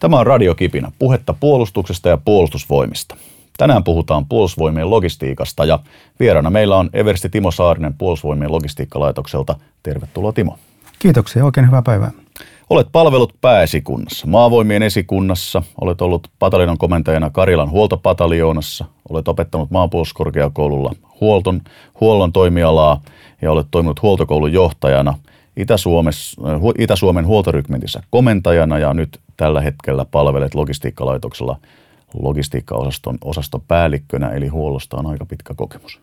Tämä on Radio Kipinä, puhetta puolustuksesta ja puolustusvoimista. Tänään puhutaan puolustusvoimien logistiikasta ja vieraana meillä on Eversti Timo Saarinen puolustusvoimien logistiikkalaitokselta. Tervetuloa Timo. Kiitoksia, oikein hyvää päivää. Olet palvelut pääesikunnassa, maavoimien esikunnassa, olet ollut pataljonan komentajana Karilan huoltopataljoonassa, olet opettanut maanpuolustuskorkeakoululla huolton, huollon toimialaa ja olet toiminut huoltokoulun johtajana Itä-Suomen huoltorykmentissä komentajana ja nyt tällä hetkellä palvelet logistiikkalaitoksella logistiikkaosaston osastopäällikkönä, eli huollosta on aika pitkä kokemus.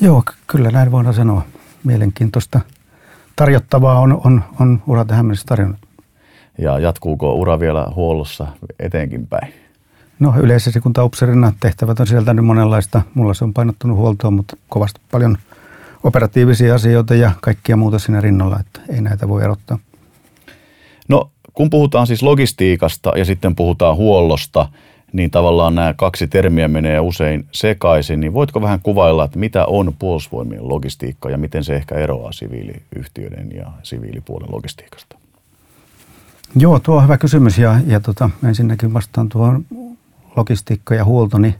Joo, kyllä näin voidaan sanoa. Mielenkiintoista tarjottavaa on, on, on ura tähän mennessä tarjonnut. Ja jatkuuko ura vielä huollossa eteenkin päin? No yleisesti kun taupserina tehtävät on sieltä nyt monenlaista. Mulla se on painottunut huoltoon, mutta kovasti paljon operatiivisia asioita ja kaikkia muuta siinä rinnalla, että ei näitä voi erottaa. No kun puhutaan siis logistiikasta ja sitten puhutaan huollosta, niin tavallaan nämä kaksi termiä menee usein sekaisin, niin voitko vähän kuvailla, että mitä on puolustusvoimien logistiikka ja miten se ehkä eroaa siviiliyhtiöiden ja siviilipuolen logistiikasta? Joo, tuo on hyvä kysymys ja, ja tota, ensinnäkin vastaan tuohon logistiikka ja huolto, niin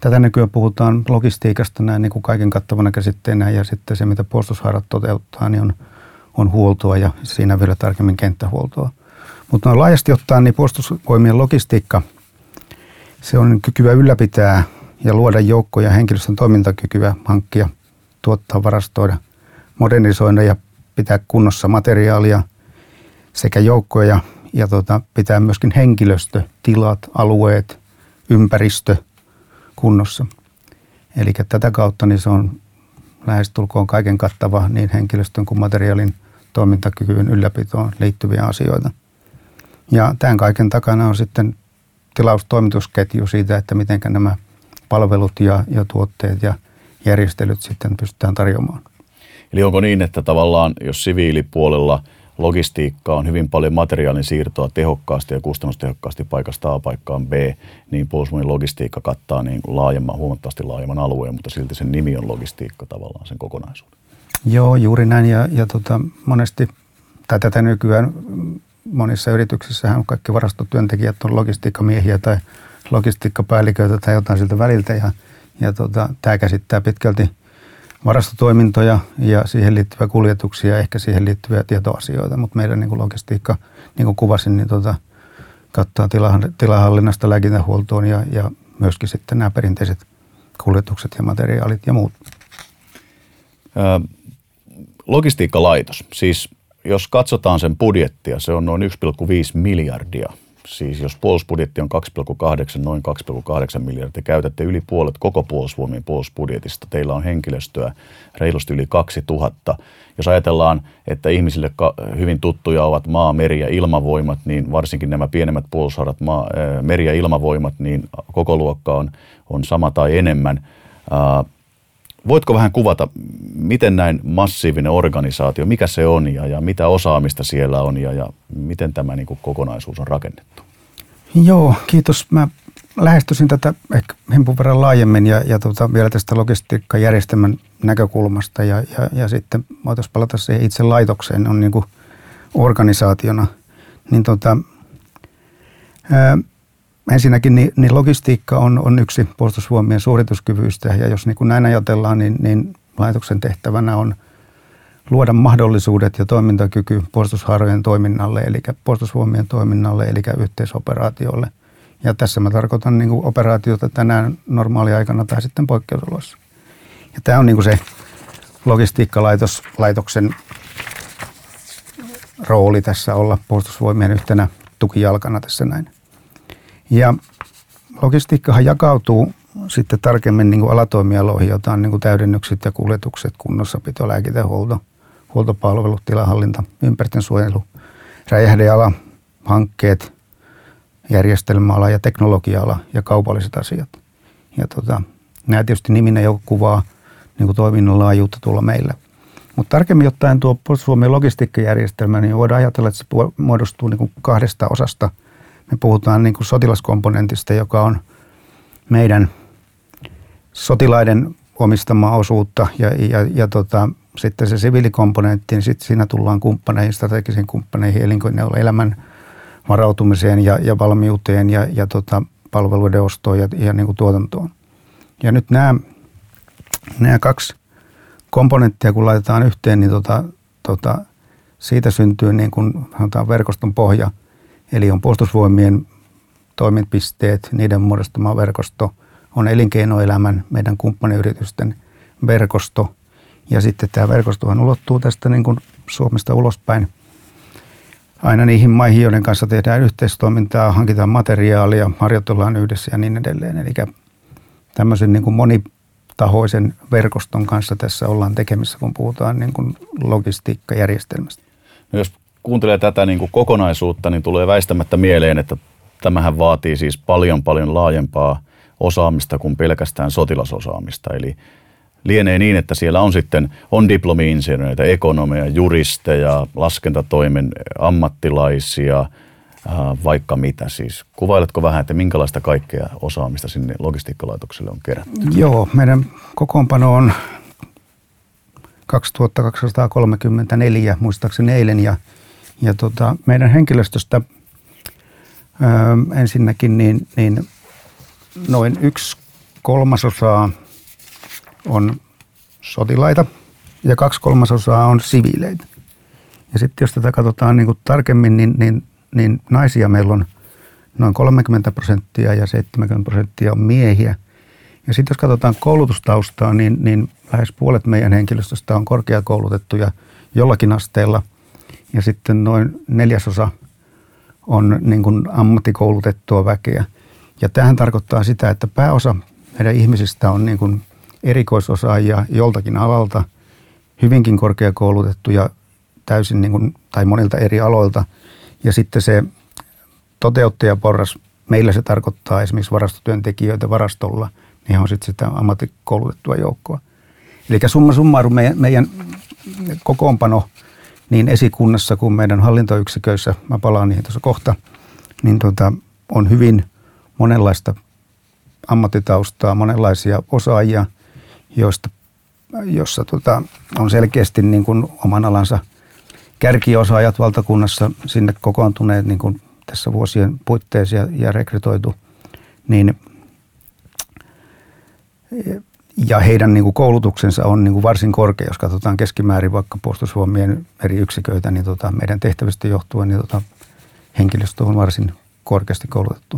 tätä nykyään puhutaan logistiikasta näin niin kuin kaiken kattavana käsitteenä ja sitten se, mitä puolustushaarat toteuttaa, niin on, on huoltoa ja siinä vielä tarkemmin kenttähuoltoa. Mutta no, laajasti ottaen niin puolustusvoimien logistiikka – se on kykyä ylläpitää ja luoda joukkoja henkilöstön toimintakykyä, hankkia, tuottaa, varastoida, modernisoida ja pitää kunnossa materiaalia sekä joukkoja ja tota, pitää myöskin henkilöstö, tilat, alueet, ympäristö kunnossa. Eli tätä kautta niin se on lähestulkoon kaiken kattava niin henkilöstön kuin materiaalin toimintakykyyn ylläpitoon liittyviä asioita. Ja tämän kaiken takana on sitten tilaustoimitusketju siitä, että miten nämä palvelut ja, ja tuotteet ja järjestelyt sitten pystytään tarjoamaan. Eli onko niin, että tavallaan jos siviilipuolella logistiikka on hyvin paljon materiaalin siirtoa tehokkaasti ja kustannustehokkaasti paikasta A paikkaan B, niin puolustusvoimien logistiikka kattaa niin kuin laajemman, huomattavasti laajemman alueen, mutta silti sen nimi on logistiikka tavallaan sen kokonaisuuden. Joo, juuri näin ja, ja tota, monesti tai tätä nykyään monissa yrityksissä on kaikki varastotyöntekijät on logistiikkamiehiä tai logistiikkapäälliköitä tai jotain siltä väliltä. Ja, ja tota, tämä käsittää pitkälti varastotoimintoja ja siihen liittyviä kuljetuksia ja ehkä siihen liittyviä tietoasioita. Mutta meidän niin kuin logistiikka, niin kuin kuvasin, niin tota, kattaa tilahallinnasta lääkintähuoltoon ja, ja myöskin sitten nämä perinteiset kuljetukset ja materiaalit ja muut. logistiikkalaitos, siis jos katsotaan sen budjettia, se on noin 1,5 miljardia. Siis jos puolustusbudjetti on 2,8, noin 2,8 miljardia, käytätte yli puolet koko puolustusvoimien puolustusbudjetista. Teillä on henkilöstöä reilusti yli 2000. Jos ajatellaan, että ihmisille hyvin tuttuja ovat maa, meri ja ilmavoimat, niin varsinkin nämä pienemmät puolustushaarat, maa, meri- ja ilmavoimat, niin koko luokka on, on sama tai enemmän. Voitko vähän kuvata, miten näin massiivinen organisaatio, mikä se on ja, ja mitä osaamista siellä on ja, ja miten tämä niin kuin kokonaisuus on rakennettu? Joo, kiitos. Mä lähestyisin tätä ehkä hempun verran laajemmin ja, ja tota, vielä tästä logistiikkajärjestelmän näkökulmasta ja, ja, ja sitten voitaisiin palata siihen itse laitokseen on niin kuin organisaationa. Niin tota, ää, ensinnäkin niin, niin logistiikka on, on yksi puolustusvoimien suorituskyvyistä ja jos niin kuin näin ajatellaan, niin, niin laitoksen tehtävänä on luoda mahdollisuudet ja toimintakyky puolustushaarojen toiminnalle, eli puolustusvoimien toiminnalle, eli yhteisoperaatiolle. Ja tässä mä tarkoitan niin kuin operaatiota tänään normaaliaikana tai sitten poikkeusoloissa. Ja tämä on niin kuin se logistiikkalaitoksen rooli tässä olla puolustusvoimien yhtenä tukijalkana tässä näin. Ja logistiikkahan jakautuu sitten tarkemmin niin kuin alatoimialoihin, joita on niin kuin täydennykset ja kuljetukset, kunnossapito, lääkintähuolto, huoltopalvelut, tilahallinta, ympäristönsuojelu, räjähdeala, hankkeet, järjestelmäala ja teknologia-ala ja kaupalliset asiat. Ja tota, nämä tietysti niminä jo kuvaa niin kuin toiminnan laajuutta tuolla meillä. Mutta tarkemmin ottaen tuo Puolustusvoimien logistiikkajärjestelmä, niin voidaan ajatella, että se muodostuu niin kuin kahdesta osasta – me puhutaan niin kuin sotilaskomponentista, joka on meidän sotilaiden omistamaa osuutta ja, ja, ja tota, sitten se siviilikomponentti, niin sitten siinä tullaan kumppaneihin, strategisiin kumppaneihin, elinkeinoelämän varautumiseen ja, ja valmiuteen ja, ja tota, palveluiden ostoon ja, ja niin kuin tuotantoon. Ja nyt nämä, nämä kaksi komponenttia, kun laitetaan yhteen, niin tota, tota, siitä syntyy niin kuin, verkoston pohja. Eli on puolustusvoimien toimipisteet, niiden muodostama verkosto, on elinkeinoelämän, meidän kumppaniyritysten verkosto. Ja sitten tämä verkostohan ulottuu tästä niin kuin Suomesta ulospäin aina niihin maihin, joiden kanssa tehdään yhteistoimintaa, hankitaan materiaalia, harjoitellaan yhdessä ja niin edelleen. Eli tämmöisen niin kuin monitahoisen verkoston kanssa tässä ollaan tekemissä, kun puhutaan niin kuin logistiikkajärjestelmästä. No jos kuuntelee tätä niin kuin kokonaisuutta, niin tulee väistämättä mieleen, että tämähän vaatii siis paljon paljon laajempaa osaamista kuin pelkästään sotilasosaamista. Eli lienee niin, että siellä on sitten on diplomi-insinööreitä, ekonomeja, juristeja, laskentatoimen ammattilaisia, vaikka mitä siis. Kuvailetko vähän, että minkälaista kaikkea osaamista sinne logistiikkalaitokselle on kerätty? Joo, meidän kokoonpano on 2234 muistaakseni eilen ja, ja tota, meidän henkilöstöstä ö, ensinnäkin niin, niin noin yksi kolmasosaa on sotilaita ja kaksi kolmasosaa on siviileitä. Ja sitten jos tätä katsotaan niin tarkemmin, niin, niin, niin naisia meillä on noin 30 prosenttia ja 70 prosenttia on miehiä. Ja sitten jos katsotaan koulutustaustaa, niin, niin lähes puolet meidän henkilöstöstä on korkeakoulutettuja jollakin asteella. Ja sitten noin neljäsosa on niin kuin ammattikoulutettua väkeä. Ja tähän tarkoittaa sitä, että pääosa meidän ihmisistä on niin kuin erikoisosaajia joltakin alalta, hyvinkin korkeakoulutettuja täysin niin kuin, tai monilta eri aloilta. Ja sitten se toteuttajaporras, meillä se tarkoittaa esimerkiksi varastotyöntekijöitä varastolla, niin on sitten sitä ammattikoulutettua joukkoa. Eli summa summarum meidän, meidän kokoonpano niin esikunnassa kuin meidän hallintoyksiköissä, mä palaan niihin tuossa kohta, niin tota, on hyvin monenlaista ammattitaustaa, monenlaisia osaajia – joista, jossa tota, on selkeästi niin kuin oman alansa kärkiosaajat valtakunnassa sinne kokoontuneet niin kuin tässä vuosien puitteissa ja, ja rekrytoitu, niin ja heidän niin kuin koulutuksensa on niin kuin varsin korkea, jos katsotaan keskimäärin vaikka puolustusvoimien eri yksiköitä, niin tota, meidän tehtävistä johtuen niin tota, henkilöstö on varsin korkeasti koulutettu.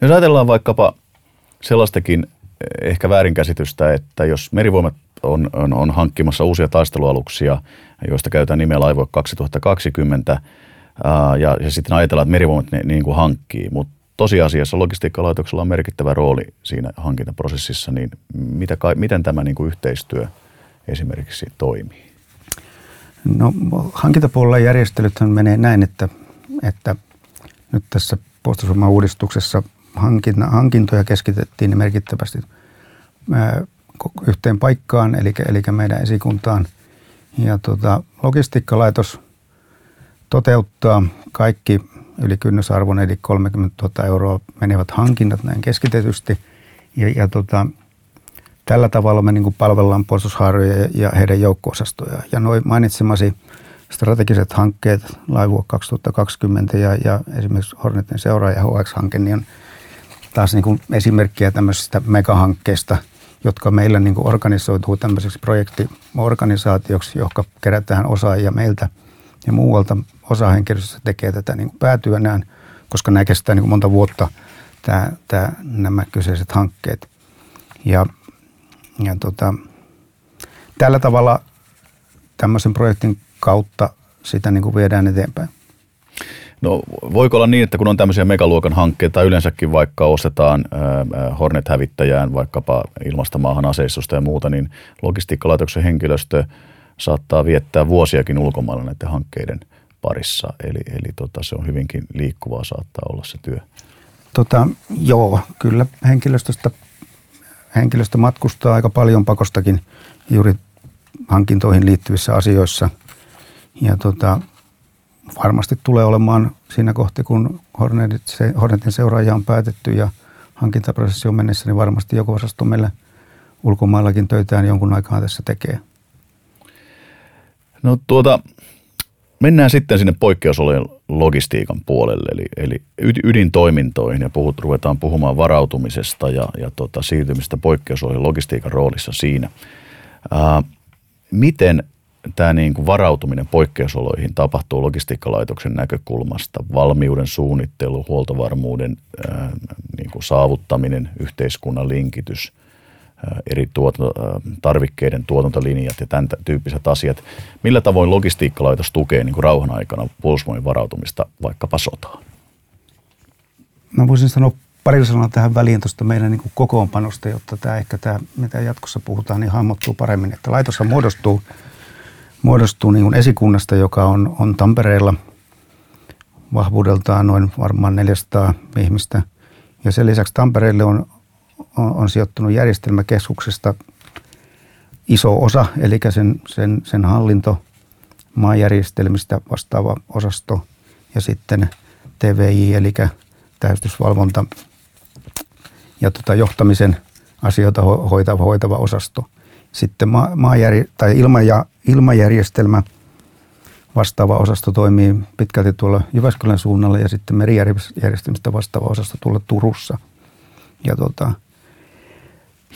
No jos ajatellaan vaikkapa sellaistakin ehkä väärinkäsitystä, että jos merivoimat on, on, on hankkimassa uusia taistelualuksia, joista käytetään nimeä Laivue 2020, ää, ja, ja sitten ajatellaan, että merivoimat ne niin kuin hankkii, mutta tosiasiassa logistiikkalaitoksella on merkittävä rooli siinä hankintaprosessissa, niin mitä, miten tämä niin kuin yhteistyö esimerkiksi toimii? No hankintapuolella järjestelyt menee näin, että, että nyt tässä puolustusvoiman uudistuksessa hankintoja keskitettiin merkittävästi yhteen paikkaan, eli, eli meidän esikuntaan. Ja tota, logistiikkalaitos toteuttaa kaikki yli kynnysarvon, eli 30 000 euroa menevät hankinnat näin keskitetysti. Ja, ja tota, tällä tavalla me niin palvellaan puolustushaaroja ja heidän joukko-osastoja. Ja noin mainitsemasi strategiset hankkeet, Laivue 2020 ja, ja esimerkiksi Hornetin seuraaja HX-hanke, niin on taas niin kuin esimerkkiä tämmöisistä megahankkeista, jotka meillä niin kuin organisoituu tämmöiseksi projektiorganisaatioksi, johon kerätään osaajia meiltä ja muualta. Osa henkilöstöstä tekee tätä niin kuin päätyönään, koska nämä kestää niin kuin monta vuotta tämä, tämä, nämä kyseiset hankkeet. Ja, ja tota, tällä tavalla tämmöisen projektin kautta sitä niin kuin viedään eteenpäin. No voiko olla niin, että kun on tämmöisiä megaluokan hankkeita yleensäkin vaikka ostetaan Hornet-hävittäjään vaikkapa ilmastamaahan aseistusta ja muuta, niin logistiikkalaitoksen henkilöstö saattaa viettää vuosiakin ulkomailla näiden hankkeiden parissa. Eli, eli tota, se on hyvinkin liikkuvaa saattaa olla se työ. Tota, joo, kyllä henkilöstöstä, henkilöstö matkustaa aika paljon pakostakin juuri hankintoihin liittyvissä asioissa. Ja tota, varmasti tulee olemaan siinä kohti, kun Hornetit, se, Hornetin seuraaja on päätetty ja hankintaprosessi on mennessä, niin varmasti joku osasto meillä ulkomaillakin töitään jonkun aikaa tässä tekee. No tuota, mennään sitten sinne poikkeusolojen logistiikan puolelle, eli, eli ydintoimintoihin ja puhut, ruvetaan puhumaan varautumisesta ja, ja tota, siirtymistä poikkeusolojen logistiikan roolissa siinä. Ää, miten tämä niin kuin varautuminen poikkeusoloihin tapahtuu logistiikkalaitoksen näkökulmasta, valmiuden suunnittelu, huoltovarmuuden ää, niin kuin saavuttaminen, yhteiskunnan linkitys, eri tuotanto, tarvikkeiden tuotantolinjat ja tämän tyyppiset asiat. Millä tavoin logistiikkalaitos tukee niin kuin rauhan aikana puolustusvoimien varautumista vaikkapa sotaan? Mä voisin sanoa pari sanaa tähän väliin tuosta meidän niin kuin kokoonpanosta, jotta tämä ehkä tämä, mitä jatkossa puhutaan, niin hahmottuu paremmin. Että laitoshan muodostuu – muodostuu niin kuin esikunnasta, joka on, on Tampereella vahvuudeltaan noin varmaan 400 ihmistä. Ja sen lisäksi Tampereelle on, on, on sijoittunut järjestelmäkeskuksesta iso osa, eli sen, sen, sen hallinto, maanjärjestelmistä vastaava osasto ja sitten TVI, eli täystysvalvonta ja tota johtamisen asioita hoitava, hoitava osasto – sitten maa, maajär, tai ilma- ja, ilmajärjestelmä vastaava osasto toimii pitkälti tuolla Jyväskylän suunnalla ja sitten merijärjestelmistä vastaava osasto tuolla Turussa. Ja tota,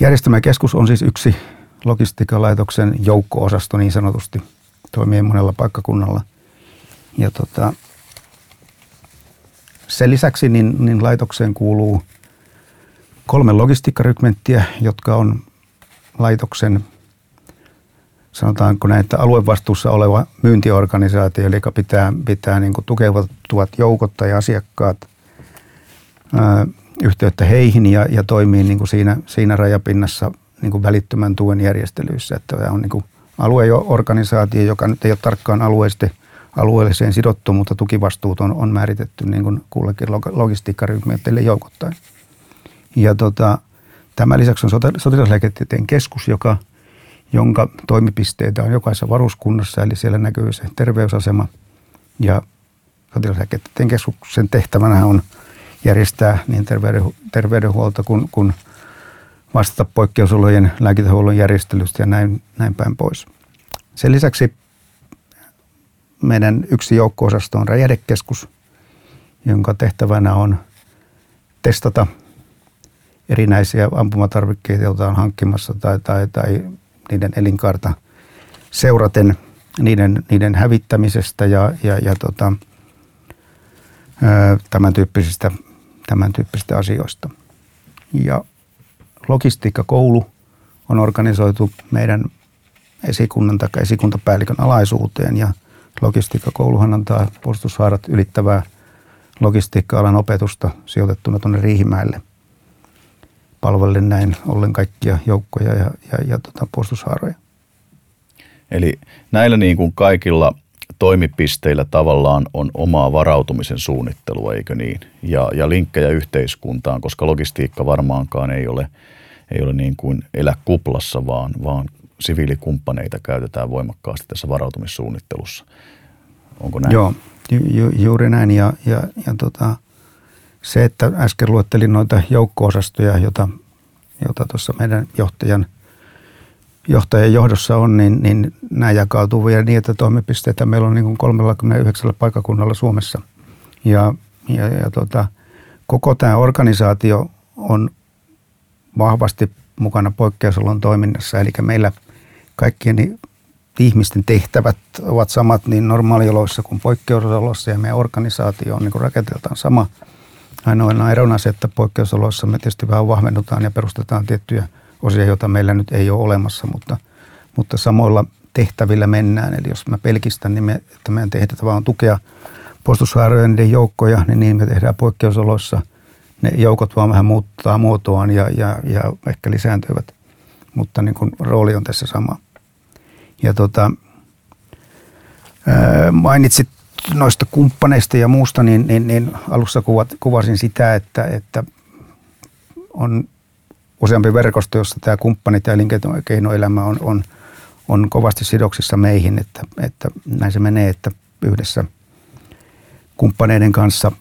järjestelmäkeskus on siis yksi logistiikalaitoksen joukko-osasto niin sanotusti, toimii monella paikkakunnalla. Ja tota, sen lisäksi niin, niin laitokseen kuuluu kolme logistiikkarykmenttiä, jotka on laitoksen, sanotaanko näitä aluevastuussa oleva myyntiorganisaatio, eli pitää, pitää niin kuin tukeutuvat joukot tai asiakkaat yhteyttä heihin ja, ja toimii niin kuin siinä, siinä rajapinnassa niin kuin välittömän tuen järjestelyissä. Että tämä on niin alueorganisaatio, joka nyt ei ole tarkkaan alueellisesti alueelliseen sidottu, mutta tukivastuut on, on määritetty niin kuin kullekin logistiikkaryhmille joukottain. Ja tota, Tämän lisäksi on sotilaslääketieteen keskus, joka, jonka toimipisteitä on jokaisessa varuskunnassa, eli siellä näkyy se terveysasema. Ja sotilaslääketieteen keskuksen tehtävänä on järjestää niin terveydenhuolto kuin, kuin vastata poikkeusolojen lääkintähuollon järjestelystä ja näin, näin päin pois. Sen lisäksi meidän yksi joukko-osasto on räjähdekeskus, jonka tehtävänä on testata – erinäisiä ampumatarvikkeita, joita on hankkimassa tai, tai, tai niiden elinkaarta seuraten niiden, niiden hävittämisestä ja, ja, ja tota, tämän, tyyppisistä, tämän tyyppisistä asioista. Ja logistiikkakoulu on organisoitu meidän esikunnan tai esikuntapäällikön alaisuuteen ja logistiikkakouluhan antaa puolustushaarat ylittävää logistiikka-alan opetusta sijoitettuna tuonne Riihimäelle – palvellen näin ollen kaikkia joukkoja ja, ja, ja tota, puolustushaaroja. Eli näillä niin kuin kaikilla toimipisteillä tavallaan on omaa varautumisen suunnittelua, eikö niin? Ja, ja linkkejä yhteiskuntaan, koska logistiikka varmaankaan ei ole, ei ole niin kuin elä kuplassa, vaan, vaan siviilikumppaneita käytetään voimakkaasti tässä varautumissuunnittelussa. Onko näin? Joo, ju, ju, juuri näin. Ja, ja, ja tota, se, että äsken luettelin noita joukko-osastoja, jota, tuossa meidän johtajan, johtajan johdossa on, niin, niin nämä jakautuu vielä niin, että toimipisteitä meillä on niin kuin 39 paikakunnalla Suomessa. Ja, ja, ja tota, koko tämä organisaatio on vahvasti mukana poikkeusolon toiminnassa, eli meillä kaikkien ihmisten tehtävät ovat samat niin normaalioloissa kuin poikkeusoloissa ja meidän organisaatio on niin rakenteeltaan sama – Ainoa erona se, että poikkeusoloissa me tietysti vähän vahvennutaan ja perustetaan tiettyjä osia, joita meillä nyt ei ole olemassa, mutta, mutta samoilla tehtävillä mennään. Eli jos mä pelkistän, niin me, että meidän tehtävä on tukea puolustushaarojen joukkoja, niin niin me tehdään poikkeusoloissa. Ne joukot vaan vähän muuttaa muotoaan ja, ja, ja ehkä lisääntyvät, mutta niin kuin rooli on tässä sama. Ja tota, ää, mainitsit noista kumppaneista ja muusta, niin, niin, niin alussa kuvat, kuvasin sitä, että, että on useampi verkosto, jossa tämä kumppanit ja elinkeinoelämä on, on, on kovasti sidoksissa meihin, että, että näin se menee, että yhdessä kumppaneiden kanssa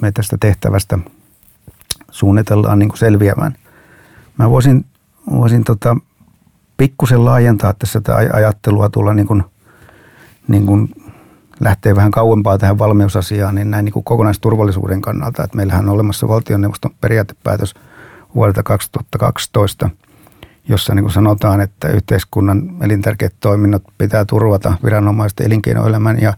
me tästä tehtävästä suunnitellaan niin kuin selviämään. Mä voisin, voisin tota, pikkusen laajentaa tässä tätä ajattelua tulla niin kuin, niin kuin lähtee vähän kauempaa tähän valmiusasiaan, niin näin niin kuin kokonaisturvallisuuden kannalta, että meillähän on olemassa valtioneuvoston periaatepäätös vuodelta 2012, jossa niin kuin sanotaan, että yhteiskunnan elintärkeät toiminnot pitää turvata viranomaisten elinkeinoelämän ja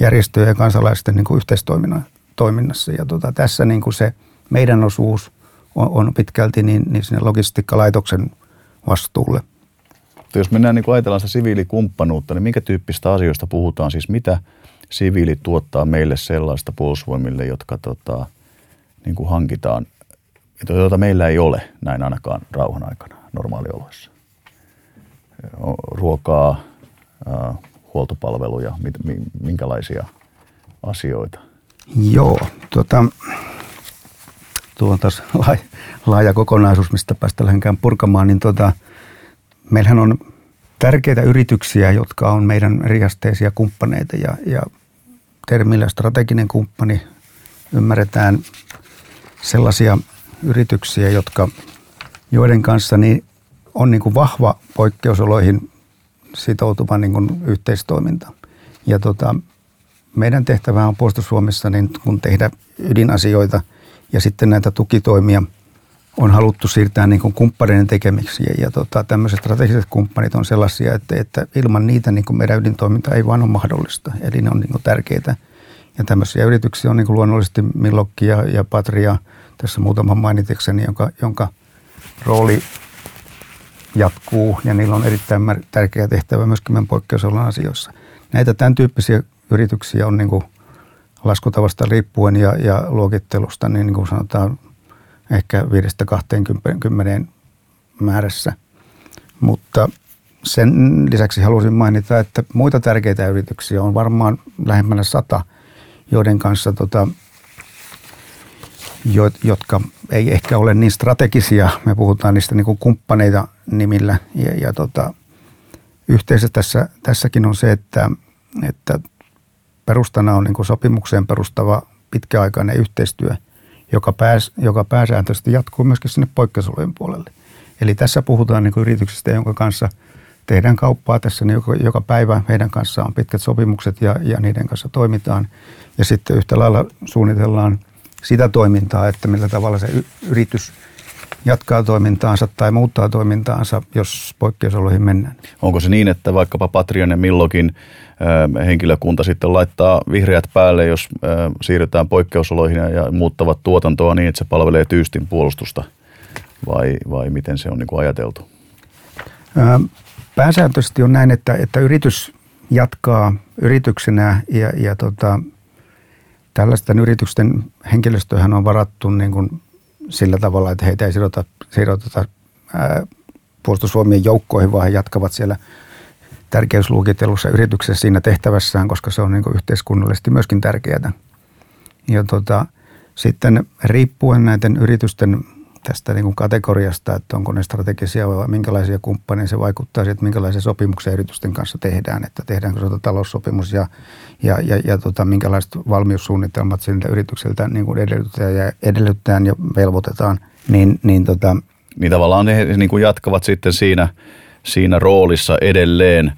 järjestöjen ja kansalaisten niin kuin yhteistoiminnassa. Ja tuota, tässä niin kuin se meidän osuus on, on pitkälti niin, niin sinne logistiikkalaitoksen vastuulle. Jos mennään niin kuin ajatellaan sitä siviilikumppanuutta, niin minkä tyyppistä asioista puhutaan? Siis mitä siviili tuottaa meille sellaista puolustusvoimille, jotka tota, niin kuin hankitaan, joita meillä ei ole näin ainakaan rauhan aikana normaalioloissa? Ruokaa, huoltopalveluja, minkälaisia asioita? Joo, tuota, tuo on taas laaja kokonaisuus, mistä päästä lähdenkään purkamaan, niin tuota, meillähän on tärkeitä yrityksiä, jotka on meidän riasteisia kumppaneita ja, ja termillä strateginen kumppani ymmärretään sellaisia yrityksiä, jotka, joiden kanssa niin on niin kuin vahva poikkeusoloihin sitoutuva niin kuin yhteistoiminta. Ja tota, meidän tehtävä on puolustussuomissa niin kun tehdä ydinasioita ja sitten näitä tukitoimia on haluttu siirtää niin kuin kumppaneiden tekemiksi. Ja, ja tota, tämmöiset strategiset kumppanit on sellaisia, että, että ilman niitä niin kuin meidän ydintoiminta ei vaan ole mahdollista. Eli ne on niin kuin tärkeitä. Ja tämmöisiä yrityksiä on niin kuin luonnollisesti Millokki ja, ja Patria, tässä muutaman mainitekseni, jonka, jonka rooli jatkuu ja niillä on erittäin tärkeä tehtävä myöskin meidän poikkeusolon asioissa. Näitä tämän tyyppisiä yrityksiä on niin kuin laskutavasta riippuen ja, ja luokittelusta, niin, niin kuin sanotaan ehkä 5-20 määrässä. Mutta sen lisäksi halusin mainita, että muita tärkeitä yrityksiä on varmaan lähempänä sata, joiden kanssa tota, jotka ei ehkä ole niin strategisia. Me puhutaan niistä niin kuin kumppaneita nimillä. Ja, ja tota, yhteisö tässä, tässäkin on se, että, että perustana on niin kuin sopimukseen perustava pitkäaikainen yhteistyö, joka, pääs, joka pääsääntöisesti jatkuu myöskin sinne poikkeusolojen puolelle. Eli tässä puhutaan niin kuin yrityksistä, jonka kanssa tehdään kauppaa tässä, niin joka, joka päivä heidän kanssaan on pitkät sopimukset ja, ja niiden kanssa toimitaan. Ja sitten yhtä lailla suunnitellaan – sitä toimintaa, että millä tavalla se yritys jatkaa toimintaansa tai muuttaa toimintaansa, jos poikkeusoloihin mennään. Onko se niin, että vaikkapa Patrion ja Millokin henkilökunta sitten laittaa vihreät päälle, jos siirrytään poikkeusoloihin ja muuttavat tuotantoa niin, että se palvelee tyystin puolustusta? Vai, vai miten se on niin kuin ajateltu? Pääsääntöisesti on näin, että, että yritys jatkaa yrityksenä ja, ja tota, Tällaisten yritysten henkilöstöhän on varattu niin kuin sillä tavalla, että heitä ei sidota, sidoteta puolustusvoimien joukkoihin, vaan he jatkavat siellä tärkeysluokittelussa yrityksessä siinä tehtävässään, koska se on niin kuin yhteiskunnallisesti myöskin tärkeää. Ja tota, sitten riippuen näiden yritysten tästä niin kuin kategoriasta, että onko ne strategisia vai minkälaisia kumppaneja se vaikuttaa että minkälaisia sopimuksia yritysten kanssa tehdään, että tehdäänkö se taloussopimus ja, ja, ja, ja tota, minkälaiset valmiussuunnitelmat siltä yritykseltä niin kuin edellytetään ja edellytetään ja velvoitetaan, niin, niin tota, niin tavallaan ne niin kuin jatkavat sitten siinä, siinä roolissa edelleen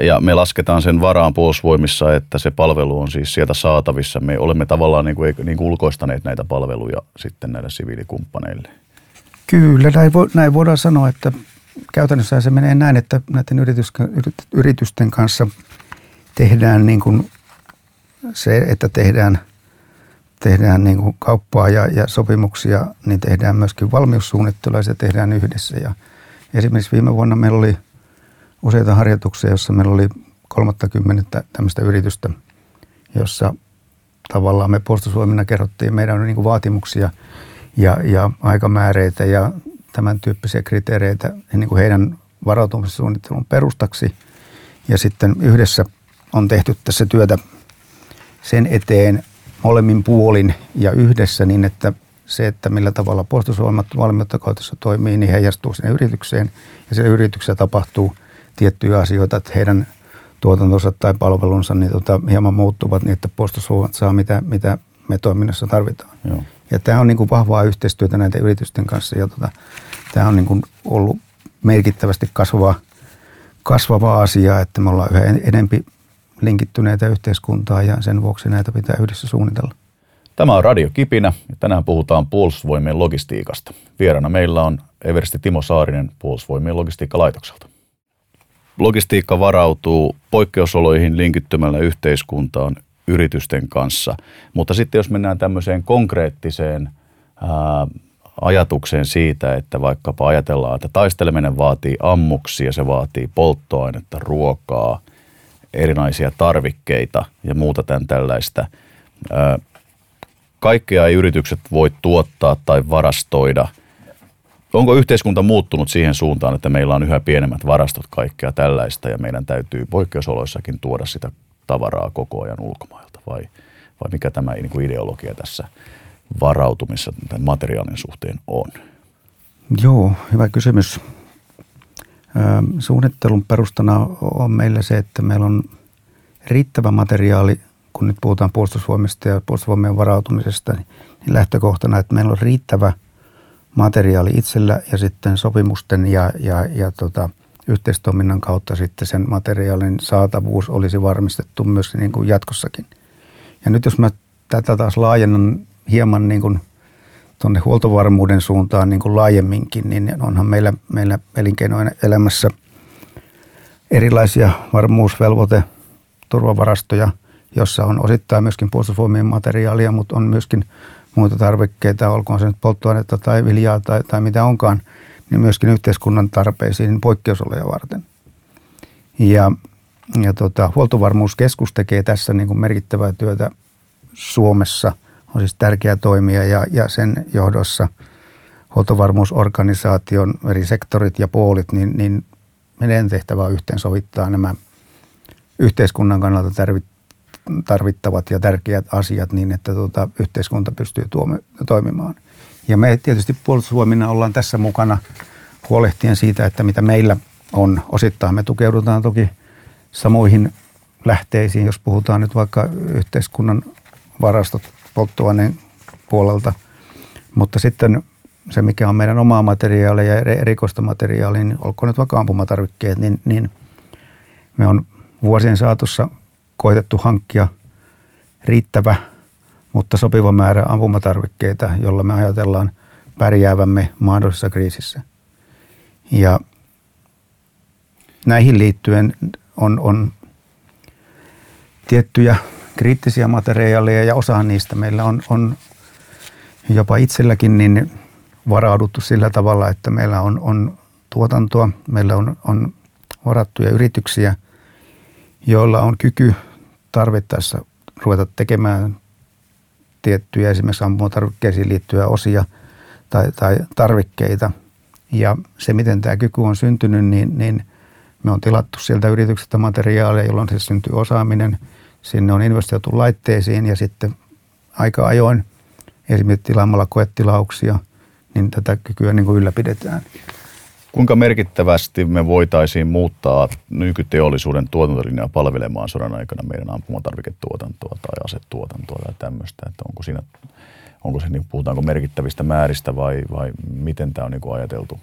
ja me lasketaan sen varaan puolustusvoimissa, että se palvelu on siis sieltä saatavissa. Me olemme tavallaan niin kuin, niin kuin ulkoistaneet näitä palveluja sitten näille siviilikumppaneille. Kyllä, näin, vo, näin voidaan sanoa, että käytännössä se menee näin, että näiden yritysten kanssa tehdään niin kuin se, että tehdään, tehdään niin kuin kauppaa ja, ja sopimuksia, niin tehdään myöskin valmiussuunnittelua ja se tehdään yhdessä. Ja esimerkiksi viime vuonna meillä oli useita harjoituksia, jossa meillä oli 30 tämmöistä yritystä, jossa tavallaan me puolustusvoimina kerrottiin meidän niin vaatimuksia ja, ja aikamääreitä ja tämän tyyppisiä kriteereitä niin kuin heidän varautumissuunnittelun perustaksi. Ja sitten yhdessä on tehty tässä työtä sen eteen molemmin puolin ja yhdessä niin, että se, että millä tavalla puolustusvoimat valmiutta toimii, niin heijastuu sinne yritykseen ja se yrityksessä tapahtuu – tiettyjä asioita, että heidän tuotantonsa tai palvelunsa niin tota, hieman muuttuvat niin, että puolustusvoimat saa mitä, mitä me toiminnassa tarvitaan. Joo. Ja tämä on niin kuin vahvaa yhteistyötä näiden yritysten kanssa ja tota, tämä on niin kuin ollut merkittävästi kasvava, kasvava asia, että me ollaan yhä enempi linkittyneitä yhteiskuntaa ja sen vuoksi näitä pitää yhdessä suunnitella. Tämä on Radio Kipinä ja tänään puhutaan puolustusvoimien logistiikasta. Vierana meillä on Eversti Timo Saarinen puolustusvoimien logistiikkalaitokselta. Logistiikka varautuu poikkeusoloihin linkittymällä yhteiskuntaan yritysten kanssa, mutta sitten jos mennään tämmöiseen konkreettiseen ää, ajatukseen siitä, että vaikkapa ajatellaan, että taisteleminen vaatii ammuksia, se vaatii polttoainetta, ruokaa, erinäisiä tarvikkeita ja muuta tämän tällaista. Kaikkea ei yritykset voi tuottaa tai varastoida. Onko yhteiskunta muuttunut siihen suuntaan, että meillä on yhä pienemmät varastot kaikkea tällaista ja meidän täytyy poikkeusoloissakin tuoda sitä tavaraa koko ajan ulkomailta vai, vai mikä tämä niin kuin ideologia tässä varautumissa tämän materiaalin suhteen on? Joo, hyvä kysymys. Suunnittelun perustana on meillä se, että meillä on riittävä materiaali, kun nyt puhutaan puolustusvoimista ja puolustusvoimien varautumisesta, niin lähtökohtana, että meillä on riittävä materiaali itsellä ja sitten sopimusten ja, ja, ja tota, yhteistoiminnan kautta sitten sen materiaalin saatavuus olisi varmistettu myös niin kuin jatkossakin. Ja nyt jos mä tätä taas laajennan hieman niin kuin tuonne huoltovarmuuden suuntaan niin kuin laajemminkin, niin onhan meillä, meillä elinkeinoelämässä erilaisia varmuusvelvoite turvavarastoja, jossa on osittain myöskin puolustusvoimien materiaalia, mutta on myöskin muita tarvikkeita, olkoon se nyt polttoainetta tai viljaa tai, tai mitä onkaan, niin myöskin yhteiskunnan tarpeisiin poikkeusoloja varten. Ja, ja tota, huoltovarmuuskeskus tekee tässä niin kuin merkittävää työtä Suomessa – on siis tärkeä toimija ja, ja sen johdossa huoltovarmuusorganisaation eri sektorit ja puolit, niin, niin meidän tehtävä on yhteensovittaa nämä yhteiskunnan kannalta tarvittavat ja tärkeät asiat niin, että tuota, yhteiskunta pystyy tuomi, toimimaan. Ja me tietysti puolustusvoimina ollaan tässä mukana huolehtien siitä, että mitä meillä on. Osittain me tukeudutaan toki samoihin lähteisiin, jos puhutaan nyt vaikka yhteiskunnan varastot polttoaineen puolelta. Mutta sitten se, mikä on meidän omaa materiaalia ja erikoista materiaalia, niin olkoon nyt vaikka ampumatarvikkeet, niin, niin me on vuosien saatossa koitettu hankkia riittävä, mutta sopiva määrä ampumatarvikkeita, jolla me ajatellaan pärjäävämme mahdollisessa kriisissä. Ja näihin liittyen on, on tiettyjä kriittisiä materiaaleja ja osa niistä meillä on, on jopa itselläkin niin varauduttu sillä tavalla, että meillä on, on tuotantoa, meillä on, on varattuja yrityksiä, joilla on kyky tarvittaessa ruveta tekemään tiettyjä esimerkiksi ampumatarvikkeisiin liittyviä osia tai, tai tarvikkeita. Ja se, miten tämä kyky on syntynyt, niin, niin me on tilattu sieltä yrityksestä materiaalia, jolloin se syntyy osaaminen – Sinne on investoitu laitteisiin ja sitten aika ajoin esimerkiksi tilaamalla koetilauksia, niin tätä kykyä niin kuin ylläpidetään. Kuinka merkittävästi me voitaisiin muuttaa nykyteollisuuden tuotantolinjaa palvelemaan sodan aikana meidän ampumatarviketuotantoa tai asetuotantoa tai tämmöistä, että onko siinä, onko se, niin puhutaanko merkittävistä määristä vai, vai miten tämä on niin ajateltu?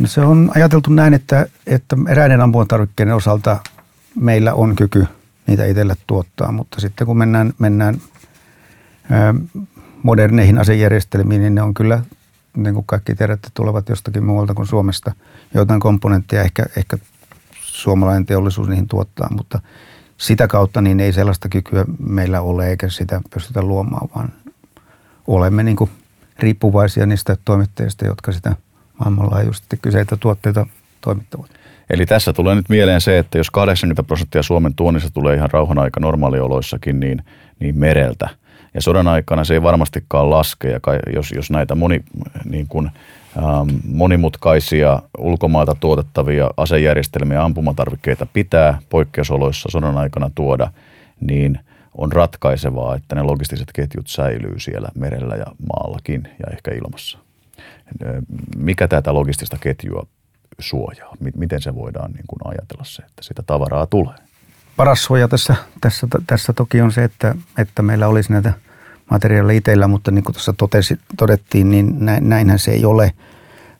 No se on ajateltu näin, että, että eräiden ampumatarvikkeiden osalta meillä on kyky – niitä itselle tuottaa. Mutta sitten kun mennään, mennään moderneihin asejärjestelmiin, niin ne on kyllä, niin kuin kaikki tiedätte, tulevat jostakin muualta kuin Suomesta. Joitain komponentteja ehkä, ehkä suomalainen teollisuus niihin tuottaa, mutta sitä kautta niin ei sellaista kykyä meillä ole eikä sitä pystytä luomaan, vaan olemme niin kuin riippuvaisia niistä toimittajista, jotka sitä maailmanlaajuisesti kyseitä tuotteita toimittavat. Eli tässä tulee nyt mieleen se, että jos 80 prosenttia Suomen tuonnista tulee ihan rauhan aika normaalioloissakin, niin, niin mereltä. Ja sodan aikana se ei varmastikaan laske, ja jos, jos näitä moni, niin kuin, ähm, monimutkaisia ulkomailta tuotettavia asejärjestelmiä ja ampumatarvikkeita pitää poikkeusoloissa sodan aikana tuoda, niin on ratkaisevaa, että ne logistiset ketjut säilyy siellä merellä ja maallakin ja ehkä ilmassa. Mikä tätä logistista ketjua suojaa? Miten se voidaan niin kuin ajatella se, että sitä tavaraa tulee? Paras suoja tässä, tässä, tässä toki on se, että, että meillä olisi näitä materiaaleja itsellä, mutta niin kuin tuossa totesi, todettiin, niin näinhän se ei ole.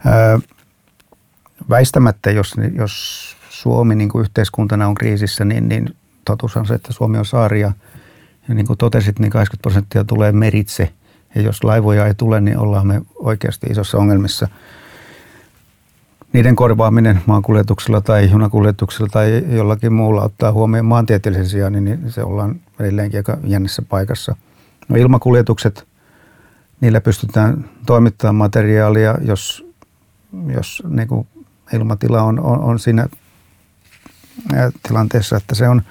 Öö, väistämättä, jos, jos Suomi niin kuin yhteiskuntana on kriisissä, niin, niin totuus on se, että Suomi on saari ja, ja niin kuin totesit, niin 80 prosenttia tulee meritse. Ja jos laivoja ei tule, niin ollaan me oikeasti isossa ongelmissa. Niiden korvaaminen maankuljetuksella tai junakuljetuksella tai jollakin muulla ottaa huomioon maantieteellisen sijaan, niin se ollaan edelleenkin aika jännässä paikassa. No ilmakuljetukset, niillä pystytään toimittamaan materiaalia, jos, jos niin kuin ilmatila on, on, on siinä tilanteessa, että se on,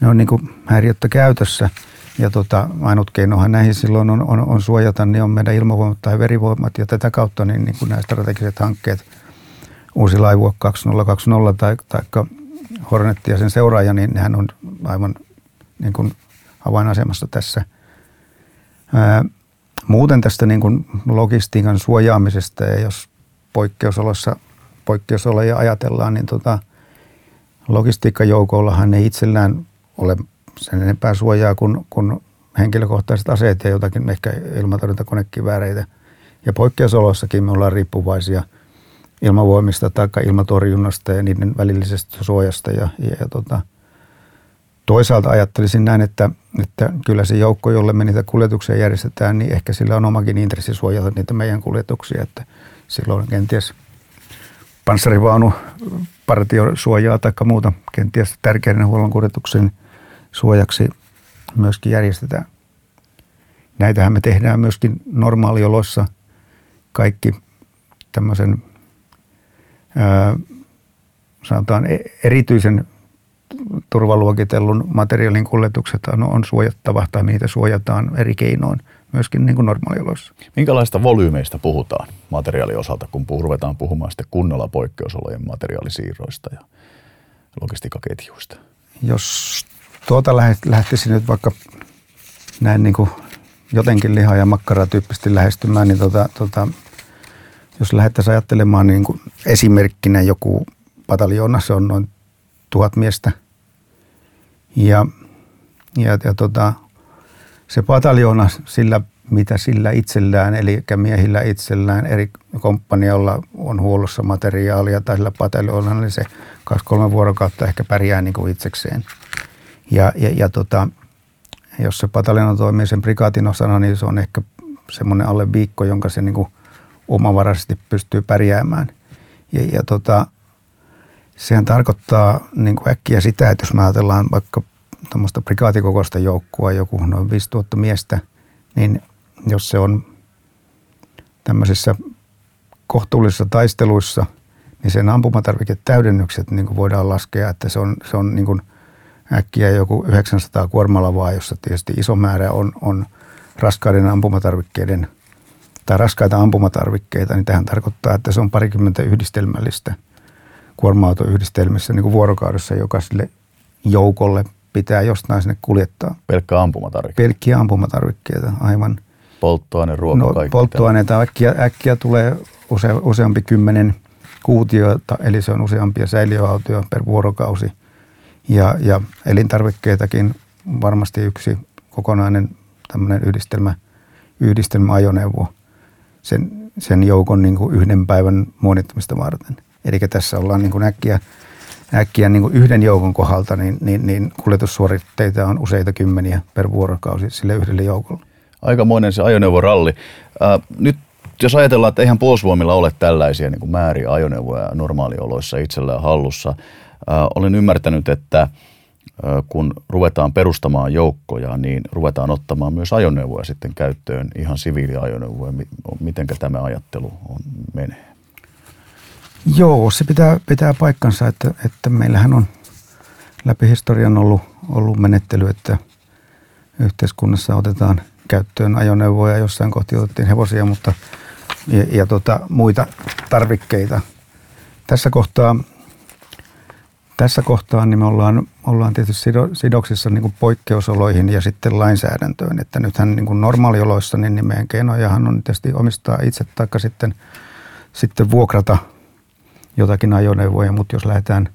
ne on niin kuin häiriöttä käytössä. Ja tota, ainut keinohan näihin silloin on, on, on suojata, niin on meidän ilmavoimat tai verivoimat. Ja tätä kautta niin, niin kuin nämä strategiset hankkeet, uusi laivue 2020 tai, tai Hornet ja sen seuraaja, niin nehän on aivan niin kuin avainasemassa tässä. Ää, muuten tästä niin kuin logistiikan suojaamisesta ja jos poikkeusolossa poikkeusoloja ajatellaan, niin tota, logistiikkajoukoillahan ei itsellään ole sen enempää suojaa kuin, kuin henkilökohtaiset aseet ja jotakin ehkä ilmatorjuntakonekivääreitä. Ja poikkeusoloissakin me ollaan riippuvaisia ilmavoimista tai ilmatorjunnasta ja niiden välillisestä suojasta. Ja, ja, ja tota, toisaalta ajattelisin näin, että, että kyllä se joukko, jolle me niitä kuljetuksia järjestetään, niin ehkä sillä on omakin intressi suojata niitä meidän kuljetuksia. Että silloin kenties panssarivaunu partiosuojaa tai muuta kenties tärkeiden huollon kuljetuksen suojaksi myöskin järjestetään. Näitähän me tehdään myöskin normaalioloissa kaikki tämmöisen sanotaan e-, erityisen turvaluokitellun materiaalin kuljetukset on, on suojattava tai niitä suojataan eri keinoin myöskin niin kuin normaalioloissa. Minkälaista volyymeista puhutaan materiaaliosalta, kun ruvetaan puhumaan sitten kunnolla poikkeusolojen materiaalisiirroista ja logistiikkaketjuista? Jos tuota lähtisi nyt vaikka näin niin kuin jotenkin liha- ja makkara tyyppisesti lähestymään, niin tota, tota, jos lähdettäisiin ajattelemaan niin kuin esimerkkinä joku pataljoona, se on noin tuhat miestä. Ja, ja, ja tota, se pataljoona sillä, mitä sillä itsellään, eli miehillä itsellään eri komppanialla on huollossa materiaalia tai sillä pataljoonalla, niin se kaksi-kolme vuorokautta ehkä pärjää niin kuin itsekseen. Ja, ja, ja tota, jos se pataljona toimii sen prikaatin osana, niin se on ehkä semmoinen alle viikko, jonka se niin kuin omavaraisesti pystyy pärjäämään. Ja, ja tota, sehän tarkoittaa niin kuin äkkiä sitä, että jos me ajatellaan vaikka tuommoista prikaatikokoista joukkoa, joku noin 5000 miestä, niin jos se on tämmöisissä kohtuullisissa taisteluissa, niin sen ampumatarviketäydennykset niin kuin voidaan laskea, että se on, se on niin kuin äkkiä joku 900 kuormalavaa, jossa tietysti iso määrä on, on raskaiden ampumatarvikkeiden tai raskaita ampumatarvikkeita, niin tähän tarkoittaa, että se on parikymmentä yhdistelmällistä kuorma-autoyhdistelmissä niin kuin vuorokaudessa jokaiselle joukolle pitää jostain sinne kuljettaa. Pelkkä ampumatarvikkeita? Pelkkiä ampumatarvikkeita, aivan. Polttoaine, ruoka, no, kaikki. Polttoaineita äkkiä, äkkiä tulee use, useampi kymmenen kuutiota, eli se on useampia säiliöautoja per vuorokausi. Ja, ja elintarvikkeitakin varmasti yksi kokonainen tämmöinen yhdistelmä, yhdistelmäajoneuvo sen, sen joukon niin kuin yhden päivän muonittamista varten. Eli tässä ollaan niin kuin äkkiä äkkiä niin kuin yhden joukon kohdalta, niin, niin, niin kuljetussuoritteita on useita kymmeniä per vuorokausi sille yhdelle joukolle. Aikamoinen se ajoneuvoralli. Äh, nyt jos ajatellaan, että eihän puolustusvoimilla ole tällaisia niin kuin määriä ajoneuvoja normaalioloissa itsellään hallussa, äh, olen ymmärtänyt, että kun ruvetaan perustamaan joukkoja, niin ruvetaan ottamaan myös ajoneuvoja sitten käyttöön, ihan siviiliajoneuvoja. Miten tämä ajattelu on, menee? Joo, se pitää, pitää paikkansa, että, että meillähän on läpi historian ollut, ollut menettely, että yhteiskunnassa otetaan käyttöön ajoneuvoja, jossain kohti otettiin hevosia, mutta ja, ja tota, muita tarvikkeita. Tässä kohtaa, tässä kohtaa niin me ollaan, ollaan tietysti sidoksissa niin kuin poikkeusoloihin ja sitten lainsäädäntöön. Että nythän niin kuin normaalioloissa niin, niin meidän keinojahan on tietysti omistaa itse tai sitten, sitten vuokrata – jotakin ajoneuvoja, mutta jos lähdetään,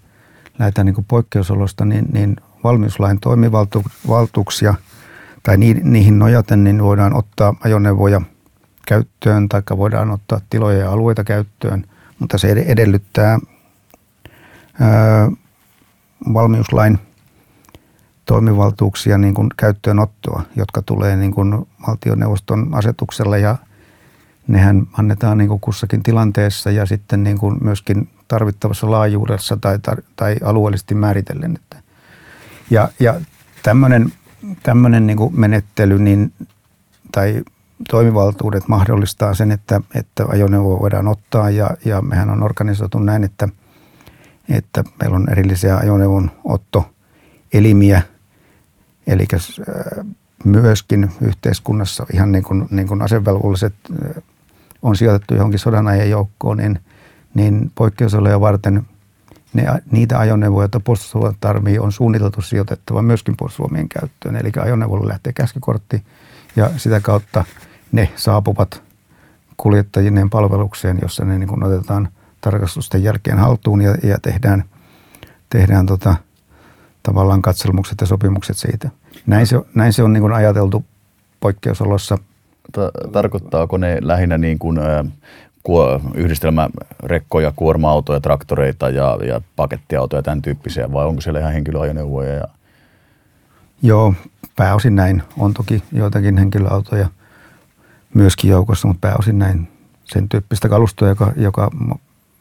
lähdetään niin poikkeusolosta, niin, niin valmiuslain toimivaltuuksia tai niihin nojaten, niin voidaan ottaa ajoneuvoja käyttöön tai voidaan ottaa tiloja ja alueita käyttöön, mutta se edellyttää ää, valmiuslain toimivaltuuksia niin kuin käyttöönottoa, jotka tulee niin kuin valtioneuvoston asetuksella ja nehän annetaan niin kuin kussakin tilanteessa ja sitten niin kuin myöskin tarvittavassa laajuudessa tai, tai alueellisesti määritellen. Ja, ja tämmöinen, tämmöinen niin kuin menettely niin, tai toimivaltuudet mahdollistaa sen, että, että ajoneuvo voidaan ottaa ja, ja mehän on organisoitu näin, että, että meillä on erillisiä ajoneuvon ottoelimiä, eli äh, myöskin yhteiskunnassa ihan niin kuin, niin kuin asevelvolliset äh, on sijoitettu johonkin sodan ajan joukkoon, niin, niin poikkeusoloja varten ne, niitä ajoneuvoja, joita puolustusvoimat tarvii, on suunniteltu sijoitettava myöskin puolustusvoimien käyttöön. Eli ajoneuvolle lähtee käskykortti ja sitä kautta ne saapuvat kuljettajineen palvelukseen, jossa ne niin kuin otetaan tarkastusten jälkeen haltuun ja, ja tehdään, tehdään tota, tavallaan katselmukset ja sopimukset siitä. Näin se, näin se on niin kuin ajateltu poikkeusolossa. Tarkoittaako ne lähinnä niin kuin, yhdistelmärekkoja, kuorma-autoja, traktoreita ja, ja pakettiautoja, tämän tyyppisiä, vai onko siellä ihan henkilöajoneuvoja? Ja... Joo, pääosin näin. On toki joitakin henkilöautoja – myöskin joukossa, mutta pääosin näin sen tyyppistä kalustoa, joka, joka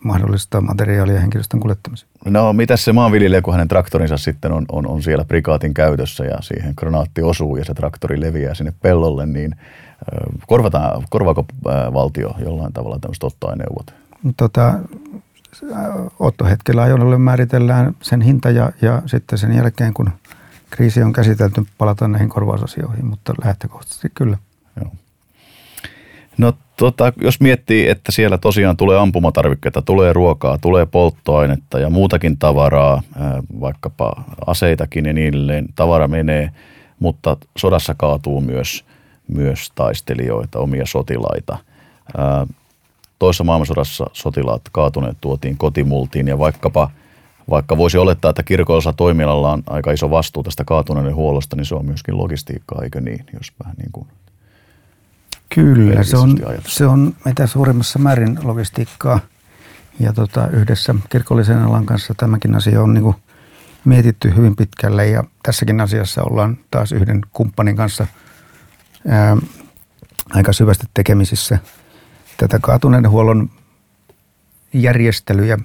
mahdollistaa materiaalia henkilöstön kuljettamisen. No mitä se maanviljelijä, kun hänen traktorinsa sitten on, on, on siellä prikaatin käytössä ja siihen granaatti osuu ja se traktori leviää sinne pellolle, niin korvataan, korvaako valtio jollain tavalla tämmöiset ottoaineuvot? Tota, ottohetkellä ajoneuvolle määritellään sen hinta ja, ja sitten sen jälkeen, kun kriisi on käsitelty, palataan näihin korvausasioihin, mutta lähtökohtaisesti kyllä. No tota, jos miettii, että siellä tosiaan tulee ampumatarvikkeita, tulee ruokaa, tulee polttoainetta ja muutakin tavaraa, vaikkapa aseitakin ja niin edelleen, tavara menee, mutta sodassa kaatuu myös, myös taistelijoita, omia sotilaita. Toisessa maailmansodassa sotilaat kaatuneet tuotiin kotimultiin ja vaikkapa vaikka voisi olettaa, että kirkossa toimialalla on aika iso vastuu tästä kaatuneiden huollosta, niin se on myöskin logistiikkaa, eikö niin, jos vähän niin kuin Kyllä, se on, se on mitä suurimmassa määrin logistiikkaa. Ja tota, yhdessä kirkollisen alan kanssa tämäkin asia on niin mietitty hyvin pitkälle ja tässäkin asiassa ollaan taas yhden kumppanin kanssa ää, aika syvästi tekemisissä. Tätä kaatuneiden huollon järjestelyjä,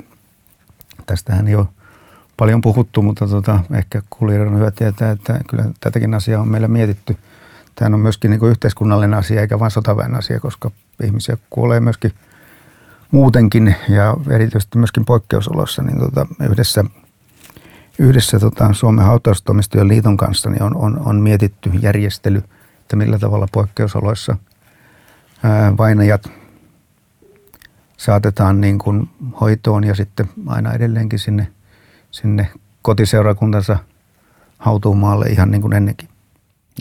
tästähän ole paljon puhuttu, mutta tota, ehkä kuulijoiden on hyvä tietää, että kyllä tätäkin asiaa on meillä mietitty – Tämä on myöskin niin yhteiskunnallinen asia eikä vain sotaväen asia, koska ihmisiä kuolee myöskin muutenkin ja erityisesti myöskin poikkeusoloissa. Niin tota, yhdessä yhdessä tota, Suomen hautaustoimistojen liiton kanssa niin on, on, on mietitty järjestely, että millä tavalla poikkeusoloissa ää, vainajat saatetaan niin kuin hoitoon ja sitten aina edelleenkin sinne, sinne kotiseurakuntansa hautuumaalle ihan niin kuin ennenkin.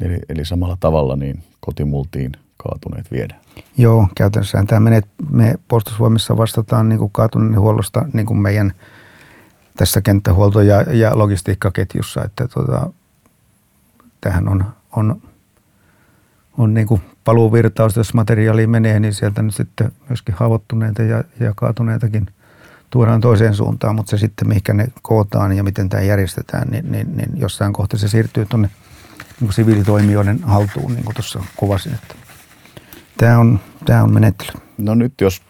Eli, eli samalla tavalla niin kotimultiin kaatuneet viedä. Joo, käytännössä tämä menee, me puolustusvoimissa vastataan niin kuin kaatuneiden huollosta niin kuin meidän tässä kenttähuolto- ja, ja logistiikkaketjussa, että tota, tähän on, on, on niin kuin paluuvirtaus, jos materiaali menee, niin sieltä nyt sitten myöskin haavoittuneita ja, ja kaatuneitakin tuodaan toiseen suuntaan, mutta se sitten, mihinkä ne kootaan ja miten tämä järjestetään, niin, niin, niin jossain kohtaa se siirtyy tuonne – niin siviilitoimijoiden haltuun, niin kuin tuossa kuvasin. Että tämä, on, tämä on menettely. No nyt jos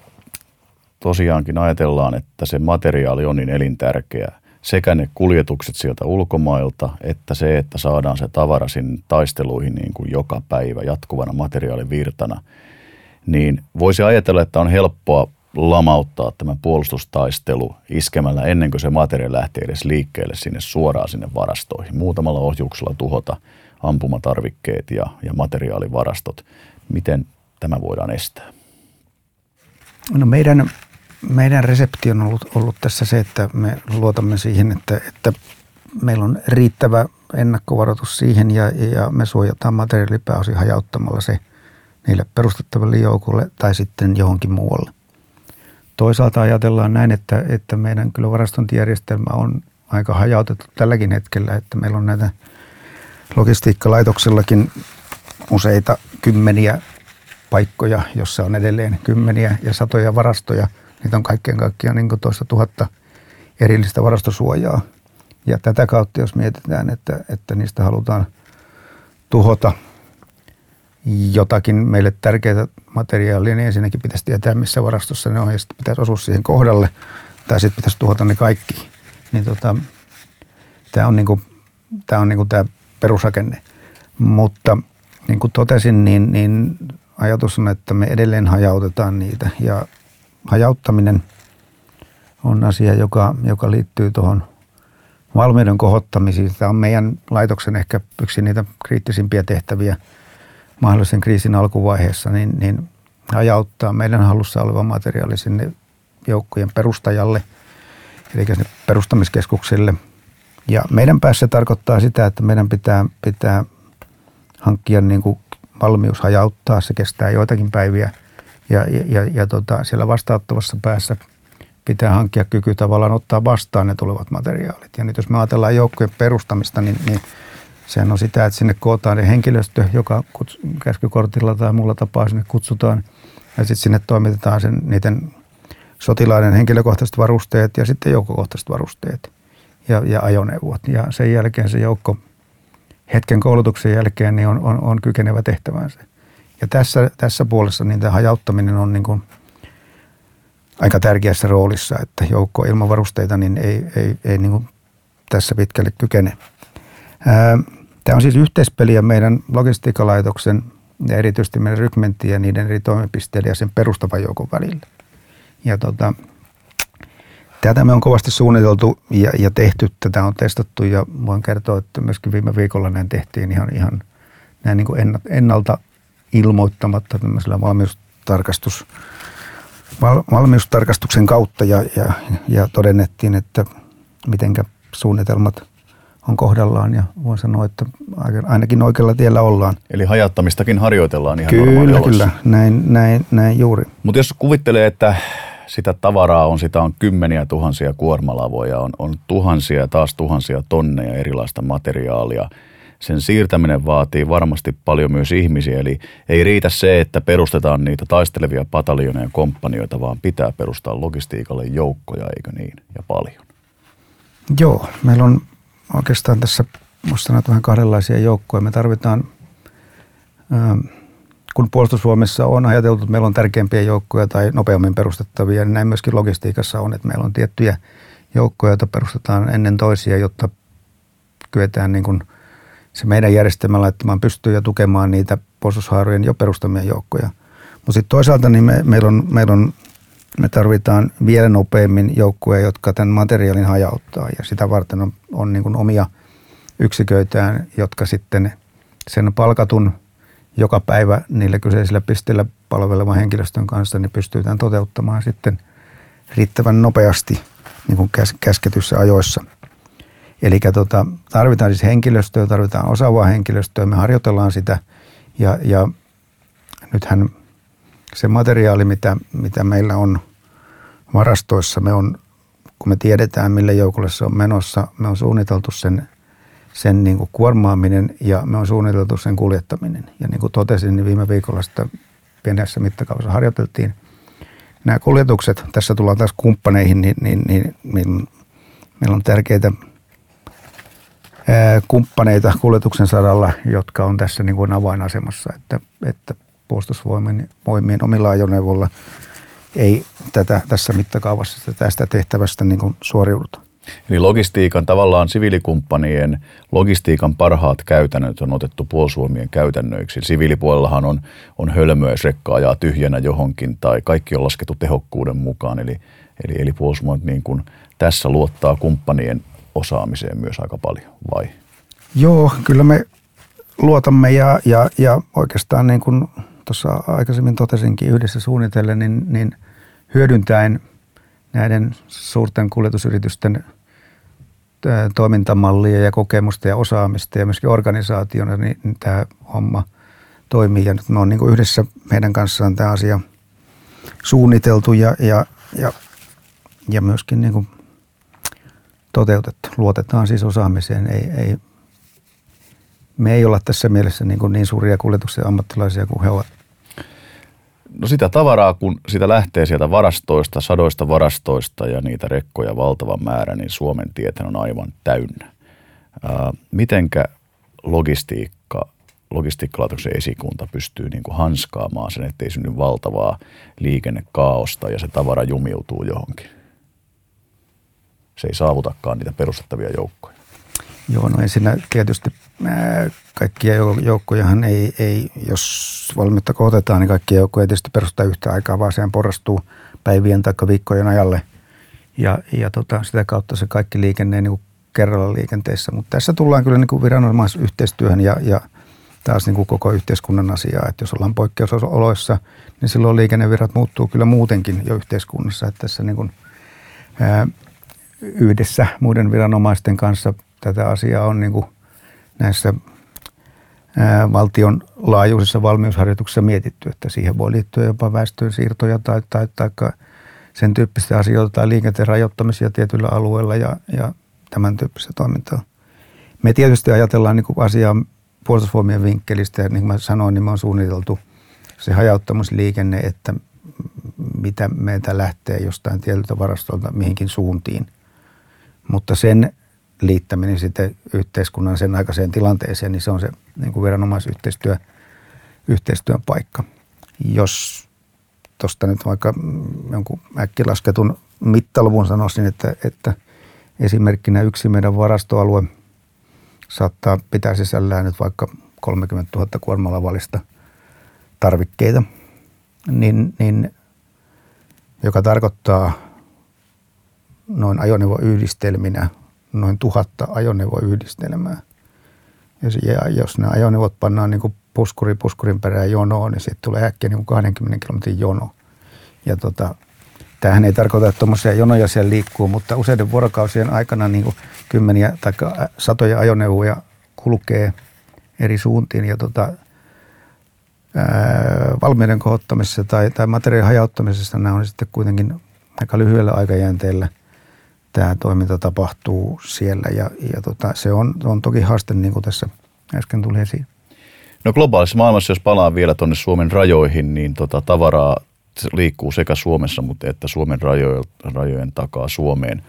tosiaankin ajatellaan, että se materiaali on niin elintärkeä, sekä ne kuljetukset sieltä ulkomailta, että se, että saadaan se tavara sinne taisteluihin niin kuin joka päivä jatkuvana materiaalivirtana, niin voisi ajatella, että on helppoa lamauttaa tämä puolustustaistelu iskemällä ennen kuin se materiaali lähtee edes liikkeelle sinne suoraan sinne varastoihin. Muutamalla ohjuksella tuhota ampumatarvikkeet ja, ja materiaalivarastot. Miten tämä voidaan estää? No meidän, meidän resepti on ollut, ollut tässä se, että me luotamme siihen, että, että meillä on riittävä ennakkovaroitus siihen ja, ja me suojataan materiaali pääosin hajauttamalla se niille perustettaville joukolle tai sitten johonkin muualle. Toisaalta ajatellaan näin, että, että meidän kyllä varastointijärjestelmä on aika hajautettu tälläkin hetkellä, että meillä on näitä – logistiikkalaitoksellakin useita kymmeniä paikkoja, jossa on edelleen kymmeniä ja satoja varastoja. Niitä on kaikkien kaikkiaan niin toista tuhatta erillistä varastosuojaa. Ja tätä kautta, jos mietitään, että, että niistä halutaan tuhota jotakin meille tärkeää materiaalia, niin ensinnäkin pitäisi tietää, missä varastossa ne on, ja sitten pitäisi osua siihen kohdalle, tai sitten pitäisi tuhota ne kaikki. Niin tota, tämä on, niinku, tää on niinku tämä perusrakenne. Mutta niin kuin totesin, niin, niin ajatus on, että me edelleen hajautetaan niitä, ja hajauttaminen on asia, joka, joka liittyy tuohon valmiuden kohottamisiin. Tämä on meidän laitoksen ehkä yksi niitä kriittisimpiä tehtäviä mahdollisen kriisin alkuvaiheessa, niin, niin hajauttaa meidän halussa oleva materiaali sinne joukkojen perustajalle, eli sinne perustamiskeskuksille. Ja meidän päässä tarkoittaa sitä, että meidän pitää, pitää hankkia niin kuin valmius hajauttaa. Se kestää joitakin päiviä ja, ja, ja, ja tota, siellä vastauttavassa päässä pitää hankkia kyky tavallaan ottaa vastaan ne tulevat materiaalit. Ja nyt jos me ajatellaan joukkojen perustamista, niin, niin sehän on sitä, että sinne kootaan henkilöstö, joka käskykortilla tai muulla tapaa sinne kutsutaan. Ja sitten sinne toimitetaan sen, niiden sotilaiden henkilökohtaiset varusteet ja sitten joukkokohtaiset varusteet ja, ja ajoneuvot. Ja sen jälkeen se joukko hetken koulutuksen jälkeen niin on, on, on kykenevä tehtävänsä. Ja tässä, tässä puolessa niin tämä hajauttaminen on niin kuin aika tärkeässä roolissa, että joukko ilman varusteita niin ei, ei, ei niin kuin tässä pitkälle kykene. Tämä on siis yhteispeliä meidän logistiikkalaitoksen ja erityisesti meidän rykmenttien ja niiden eri toimipisteiden ja sen perustavan joukon välillä. Ja tota, tätä me on kovasti suunniteltu ja, ja tehty, tätä on testattu ja voin kertoa, että myöskin viime viikolla näin tehtiin ihan, ihan näin niin kuin ennalta ilmoittamatta tämmöisellä valmiustarkastus, val, valmiustarkastuksen kautta ja, ja, ja todennettiin, että mitenkä suunnitelmat on kohdallaan ja voin sanoa, että ainakin oikealla tiellä ollaan. Eli hajattamistakin harjoitellaan ihan Kyllä, kyllä, näin, näin, näin juuri. Mutta jos kuvittelee, että sitä tavaraa on, sitä on kymmeniä tuhansia kuormalavoja, on, on tuhansia ja taas tuhansia tonneja erilaista materiaalia. Sen siirtäminen vaatii varmasti paljon myös ihmisiä, eli ei riitä se, että perustetaan niitä taistelevia pataljoneja ja komppanioita, vaan pitää perustaa logistiikalle joukkoja, eikö niin, ja paljon. Joo, meillä on oikeastaan tässä, musta vähän kahdenlaisia joukkoja. Me tarvitaan... Ähm, kun puolustusvoimissa on ajateltu, että meillä on tärkeimpiä joukkoja tai nopeammin perustettavia, niin näin myöskin logistiikassa on, että meillä on tiettyjä joukkoja, joita perustetaan ennen toisia, jotta kyetään niin kuin se meidän järjestelmä laittamaan pystyyn ja tukemaan niitä puolustushaarojen jo perustamia joukkoja. Mutta sitten toisaalta niin me, meillä on, meillä on, me tarvitaan vielä nopeammin joukkoja, jotka tämän materiaalin hajauttaa ja sitä varten on, on niin kuin omia yksiköitään, jotka sitten sen palkatun – joka päivä niillä kyseisillä pisteillä palvelevan henkilöstön kanssa, niin pystytään toteuttamaan sitten riittävän nopeasti niin kuin käs, käsketyssä ajoissa. Eli tota, tarvitaan siis henkilöstöä, tarvitaan osaavaa henkilöstöä, me harjoitellaan sitä ja, ja nythän se materiaali, mitä, mitä meillä on varastoissa, me on, kun me tiedetään, mille joukolle se on menossa, me on suunniteltu sen sen niin kuin kuormaaminen ja me on suunniteltu sen kuljettaminen. Ja niin kuin totesin, niin viime viikolla sitä pienessä mittakaavassa harjoiteltiin. Nämä kuljetukset, tässä tullaan taas kumppaneihin, niin, niin, niin, niin meillä on tärkeitä kumppaneita kuljetuksen saralla, jotka on tässä niin kuin avainasemassa, että, että puolustusvoimien voimien omilla ajoneuvoilla ei tätä, tässä mittakaavassa tästä tehtävästä niin kuin suoriuduta. Eli logistiikan tavallaan siviilikumppanien logistiikan parhaat käytännöt on otettu puolustusvoimien käytännöiksi. Siviilipuolellahan on, on hölmöä, jos rekka ajaa tyhjänä johonkin tai kaikki on laskettu tehokkuuden mukaan. Eli, eli, eli puolustusvoimat niin kuin tässä luottaa kumppanien osaamiseen myös aika paljon, vai? Joo, kyllä me luotamme ja, ja, ja oikeastaan niin kuin tuossa aikaisemmin totesinkin yhdessä suunnitellen, niin, niin hyödyntäen näiden suurten kuljetusyritysten – toimintamallia ja kokemusta ja osaamista ja myöskin organisaationa, niin, tämä homma toimii. Ja nyt me on niin kuin yhdessä meidän kanssaan tämä asia suunniteltu ja, ja, ja, ja myöskin niin kuin toteutettu. Luotetaan siis osaamiseen. Ei, ei, me ei olla tässä mielessä niin, kuin niin suuria kuljetuksen ammattilaisia kuin he ovat. No sitä tavaraa, kun sitä lähtee sieltä varastoista, sadoista varastoista ja niitä rekkoja valtava määrä, niin Suomen tietä on aivan täynnä. Ää, mitenkä logistiikka, logistiikkalaitoksen esikunta pystyy niin kuin hanskaamaan sen, ettei synny valtavaa liikennekaaosta ja se tavara jumiutuu johonkin? Se ei saavutakaan niitä perustettavia joukkoja. Joo, no ensinnä tietysti kaikkia joukkojahan ei, ei, jos valmiutta kohotetaan, niin kaikkia joukkoja ei tietysti perusta yhtä aikaa, vaan sehän porrastuu päivien tai viikkojen ajalle. Ja, ja tota, sitä kautta se kaikki liikenne niin kuin kerralla liikenteessä. Mutta tässä tullaan kyllä niin kuin viranomaisyhteistyöhön ja, ja taas niin kuin koko yhteiskunnan asiaa. Että jos ollaan poikkeusoloissa, niin silloin liikennevirrat muuttuu kyllä muutenkin jo yhteiskunnassa. Että tässä niin kuin, ää, yhdessä muiden viranomaisten kanssa tätä asiaa on niin kuin näissä valtion laajuisissa valmiusharjoituksissa mietitty, että siihen voi liittyä jopa väestön siirtoja tai, tai, tai sen tyyppistä asioita tai liikenteen rajoittamisia tietyillä alueilla ja, ja tämän tyyppistä toimintaa. Me tietysti ajatellaan niin kuin asiaa puolustusvoimien vinkkelistä ja niin kuin mä sanoin, niin me on suunniteltu se hajauttamisliikenne, että mitä meiltä lähtee jostain tietyltä varastolta mihinkin suuntiin. Mutta sen liittäminen sitten yhteiskunnan sen aikaiseen tilanteeseen, niin se on se niin kuin viranomaisyhteistyö, yhteistyön paikka. Jos tuosta nyt vaikka jonkun äkkilasketun mittaluvun sanoisin, että, että esimerkkinä yksi meidän varastoalue saattaa pitää sisällään nyt vaikka 30 000 kuormalavallista tarvikkeita, niin, niin, joka tarkoittaa noin ajoneuvoyhdistelminä noin tuhatta ajoneuvoyhdistelmää. Ja jos nämä ajoneuvot pannaan niin puskuri puskurin perään jonoon, niin sitten tulee äkkiä niin kuin 20 kilometrin jono. Ja tota, tämähän ei tarkoita, että tuommoisia jonoja siellä liikkuu, mutta useiden vuorokausien aikana niin kymmeniä tai satoja ajoneuvoja kulkee eri suuntiin. Ja tota, ää, valmiuden kohottamisessa tai, tai materiaalin hajauttamisessa nämä on sitten kuitenkin aika lyhyellä aikajänteellä tämä toiminta tapahtuu siellä ja, ja tota, se on, on toki haaste, niin kuin tässä äsken tuli esiin. No globaalissa maailmassa, jos palaan vielä tuonne Suomen rajoihin, niin tota, tavaraa liikkuu sekä Suomessa, mutta että Suomen rajojen, rajojen takaa Suomeen.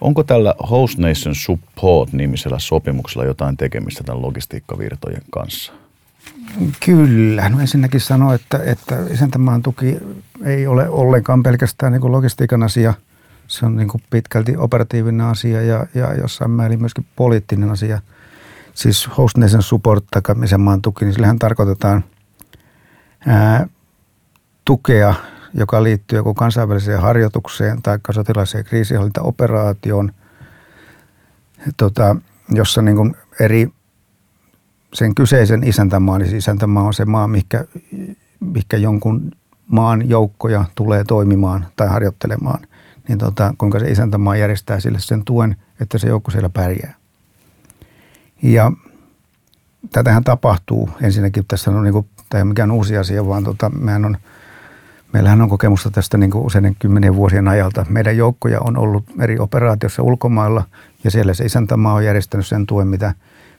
Onko tällä Host Nation Support-nimisellä sopimuksella jotain tekemistä tämän logistiikkavirtojen kanssa? Kyllä. No ensinnäkin sanoa, että, että isäntämaan tuki ei ole ollenkaan pelkästään niin logistiikan asia – se on niin kuin pitkälti operatiivinen asia ja, ja jossain määrin myöskin poliittinen asia. Siis host nation support tai maan tuki, niin sillähän tarkoitetaan ää, tukea, joka liittyy joko kansainväliseen harjoitukseen tai sotilaiseen kriisihallintaoperaatioon, tota, jossa niin kuin eri sen kyseisen isäntämaan, niin siis isäntämaa on se maa, mikä, mikä jonkun maan joukkoja tulee toimimaan tai harjoittelemaan – niin tota, kuinka se isäntämaa järjestää sille sen tuen, että se joukko siellä pärjää. Ja tätähän tapahtuu ensinnäkin, tässä on niin kuin, tämä ei ole mikään uusi asia, vaan tota, mehän on, meillähän on kokemusta tästä niin kuin useiden kymmenien vuosien ajalta. Meidän joukkoja on ollut eri operaatiossa ulkomailla ja siellä se isäntämaa on järjestänyt sen tuen, mitä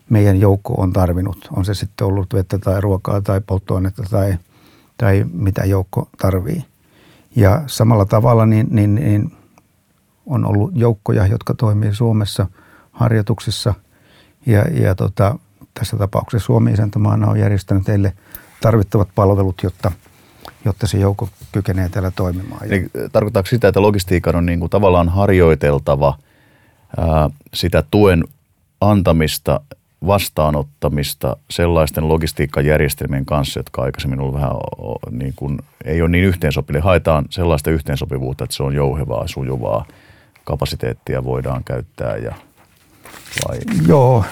meidän joukko on tarvinnut. On se sitten ollut vettä tai ruokaa tai polttoainetta tai, tai mitä joukko tarvii. Ja samalla tavalla niin, niin, niin on ollut joukkoja, jotka toimii Suomessa harjoituksissa ja, ja tota, tässä tapauksessa Suomi isäntämaana on järjestänyt teille tarvittavat palvelut, jotta, jotta se joukko kykenee täällä toimimaan. Eli tarkoittaako sitä, että logistiikan on niin kuin tavallaan harjoiteltava ää, sitä tuen antamista, vastaanottamista sellaisten logistiikkajärjestelmien kanssa, jotka aikaisemmin ollut vähän niin kuin, ei ole niin yhteensopivia. Haetaan sellaista yhteensopivuutta, että se on jouhevaa, sujuvaa – kapasiteettia voidaan käyttää ja vai? Joo,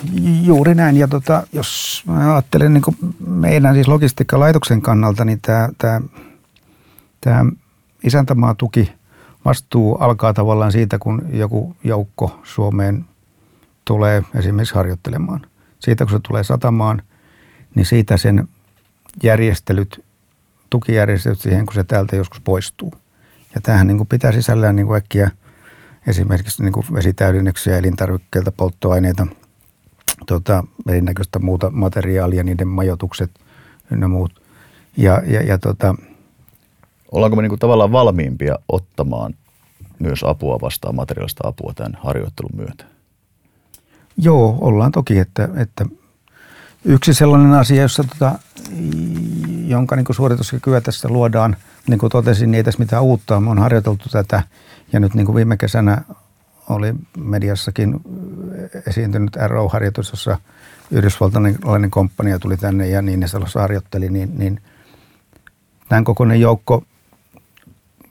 juuri näin. Ja tota, jos ajattelen niin kuin meidän siis logistiikkalaitoksen kannalta, niin tämä, tämä, tämä isäntämaatuki vastuu alkaa tavallaan siitä, kun joku joukko Suomeen tulee esimerkiksi harjoittelemaan. Siitä kun se tulee satamaan, niin siitä sen järjestelyt, tukijärjestelyt siihen, kun se täältä joskus poistuu. Ja tämähän niin kuin pitää sisällään niin äkkiä – esimerkiksi niin kuin vesitäydennyksiä, elintarvikkeilta, polttoaineita, tota, erinäköistä muuta materiaalia, niiden majoitukset ynnä muut. Ja, ja, ja tota, ollaanko me niin kuin tavallaan valmiimpia ottamaan myös apua vastaan, materiaalista apua tämän harjoittelun myötä? Joo, ollaan toki, että, että yksi sellainen asia, jossa tota, jonka niin suorituskykyä tässä luodaan, niin kuin totesin, niin ei tässä mitään uutta on harjoiteltu tätä ja nyt niin kuin viime kesänä oli mediassakin esiintynyt RO-harjoitus, jossa yhdysvaltalainen komppania tuli tänne ja niin ne harjoitteli, niin, niin tämän kokoinen joukko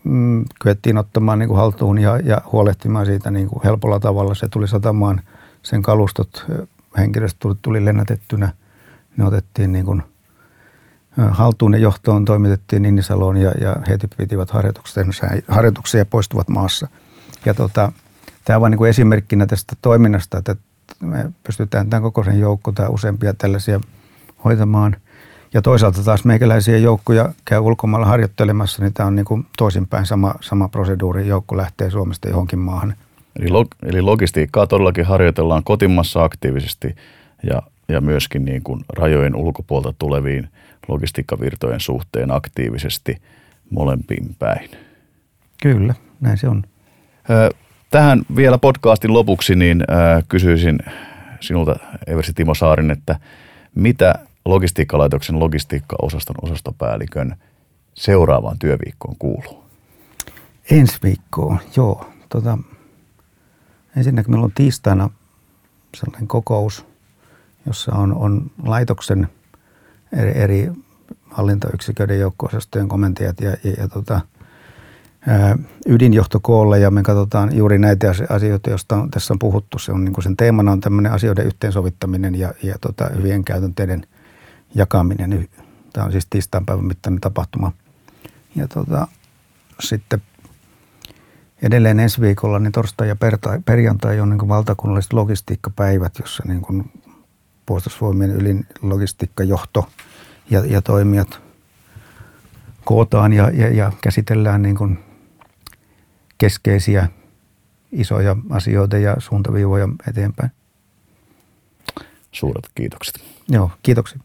mm, kyettiin ottamaan niin kuin haltuun ja, ja huolehtimaan siitä niin kuin helpolla tavalla. Se tuli satamaan sen kalustot, henkilöstö tuli, tuli lennätettynä. Ne otettiin niin kuin haltuun ja johtoon toimitettiin Ninnisaloon ja, ja heti pitivät harjoituksia ja poistuvat maassa. Ja tota, tämä on vain niin esimerkkinä tästä toiminnasta, että me pystytään tämän kokoisen joukko tai useampia tällaisia hoitamaan. Ja toisaalta taas meikäläisiä joukkoja käy ulkomailla harjoittelemassa, niin tämä on niin toisinpäin sama, sama proseduuri. Joukko lähtee Suomesta johonkin maahan. Eli, log, eli logistiikkaa todellakin harjoitellaan kotimassa aktiivisesti ja, ja myöskin niin kuin rajojen ulkopuolta tuleviin logistiikkavirtojen suhteen aktiivisesti molempiin päin. Kyllä, näin se on. Tähän vielä podcastin lopuksi niin kysyisin sinulta, Eversi Timo Saarin, että mitä logistiikkalaitoksen logistiikkaosaston osastopäällikön seuraavaan työviikkoon kuuluu? Ensi viikkoon, joo. Tota, ensinnäkin meillä on tiistaina sellainen kokous, jossa on, on laitoksen eri, eri hallintoyksiköiden joukko-osastojen komentajat ja, ja, ja tota, ydinjohtokoolle ja me katsotaan juuri näitä asioita, joista on, tässä on puhuttu. Se on niin sen teemana on tämmöinen asioiden yhteensovittaminen ja, ja tota, hyvien käytänteiden jakaminen. Tämä on siis tiistain päivän mittainen tapahtuma. Ja tota, sitten edelleen ensi viikolla, niin torstai ja perjantai on niin valtakunnalliset logistiikkapäivät, jossa niin kuin puolustusvoimien ylin logistiikkajohto ja, ja toimijat kootaan ja, ja, ja käsitellään niin kuin keskeisiä isoja asioita ja suuntaviivoja eteenpäin. Suuret kiitokset. Joo, kiitoksia.